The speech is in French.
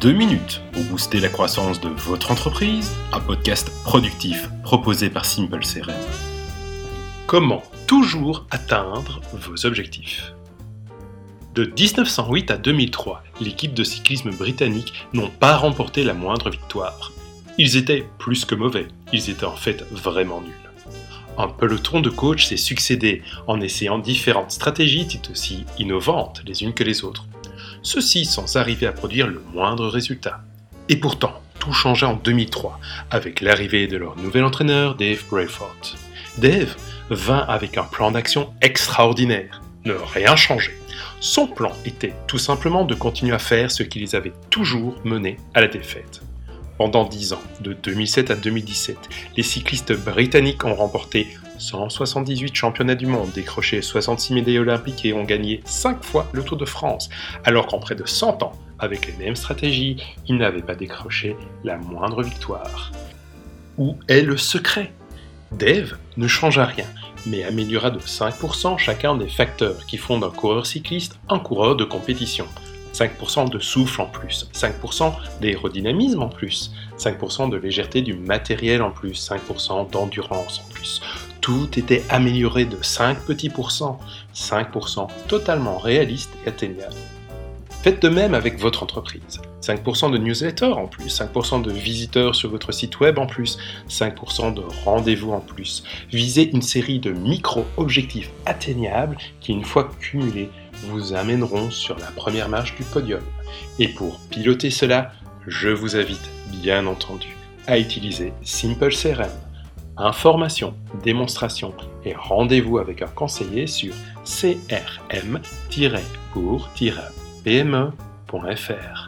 2 minutes pour booster la croissance de votre entreprise, un podcast productif proposé par Simple CRM. Comment toujours atteindre vos objectifs? De 1908 à 2003, l'équipe de cyclisme britannique n'ont pas remporté la moindre victoire. Ils étaient plus que mauvais, ils étaient en fait vraiment nuls. Un peloton de coachs s'est succédé en essayant différentes stratégies tout aussi innovantes les unes que les autres ceux-ci sans arriver à produire le moindre résultat. Et pourtant, tout changea en 2003 avec l'arrivée de leur nouvel entraîneur Dave Brayford. Dave vint avec un plan d'action extraordinaire, ne rien changer. Son plan était tout simplement de continuer à faire ce qui les avait toujours menés à la défaite. Pendant 10 ans, de 2007 à 2017, les cyclistes britanniques ont remporté 178 championnats du monde, décroché 66 médailles olympiques et ont gagné 5 fois le Tour de France, alors qu'en près de 100 ans, avec les mêmes stratégies, ils n'avaient pas décroché la moindre victoire. Où est le secret? Dave ne changea rien, mais améliora de 5% chacun des facteurs qui font d'un coureur cycliste un coureur de compétition. 5% de souffle en plus, 5% d'aérodynamisme en plus, 5% de légèreté du matériel en plus, 5% d'endurance en plus. Tout était amélioré de 5 petits pourcents, 5% totalement réaliste et atteignable. Faites de même avec votre entreprise. 5% de newsletters en plus, 5% de visiteurs sur votre site web en plus, 5% de rendez-vous en plus. Visez une série de micro-objectifs atteignables qui, une fois cumulés, vous amèneront sur la première marche du podium. Et pour piloter cela, je vous invite, bien entendu, à utiliser Simple CRM. Information, démonstration et rendez-vous avec un conseiller sur crm-pour-pme.fr.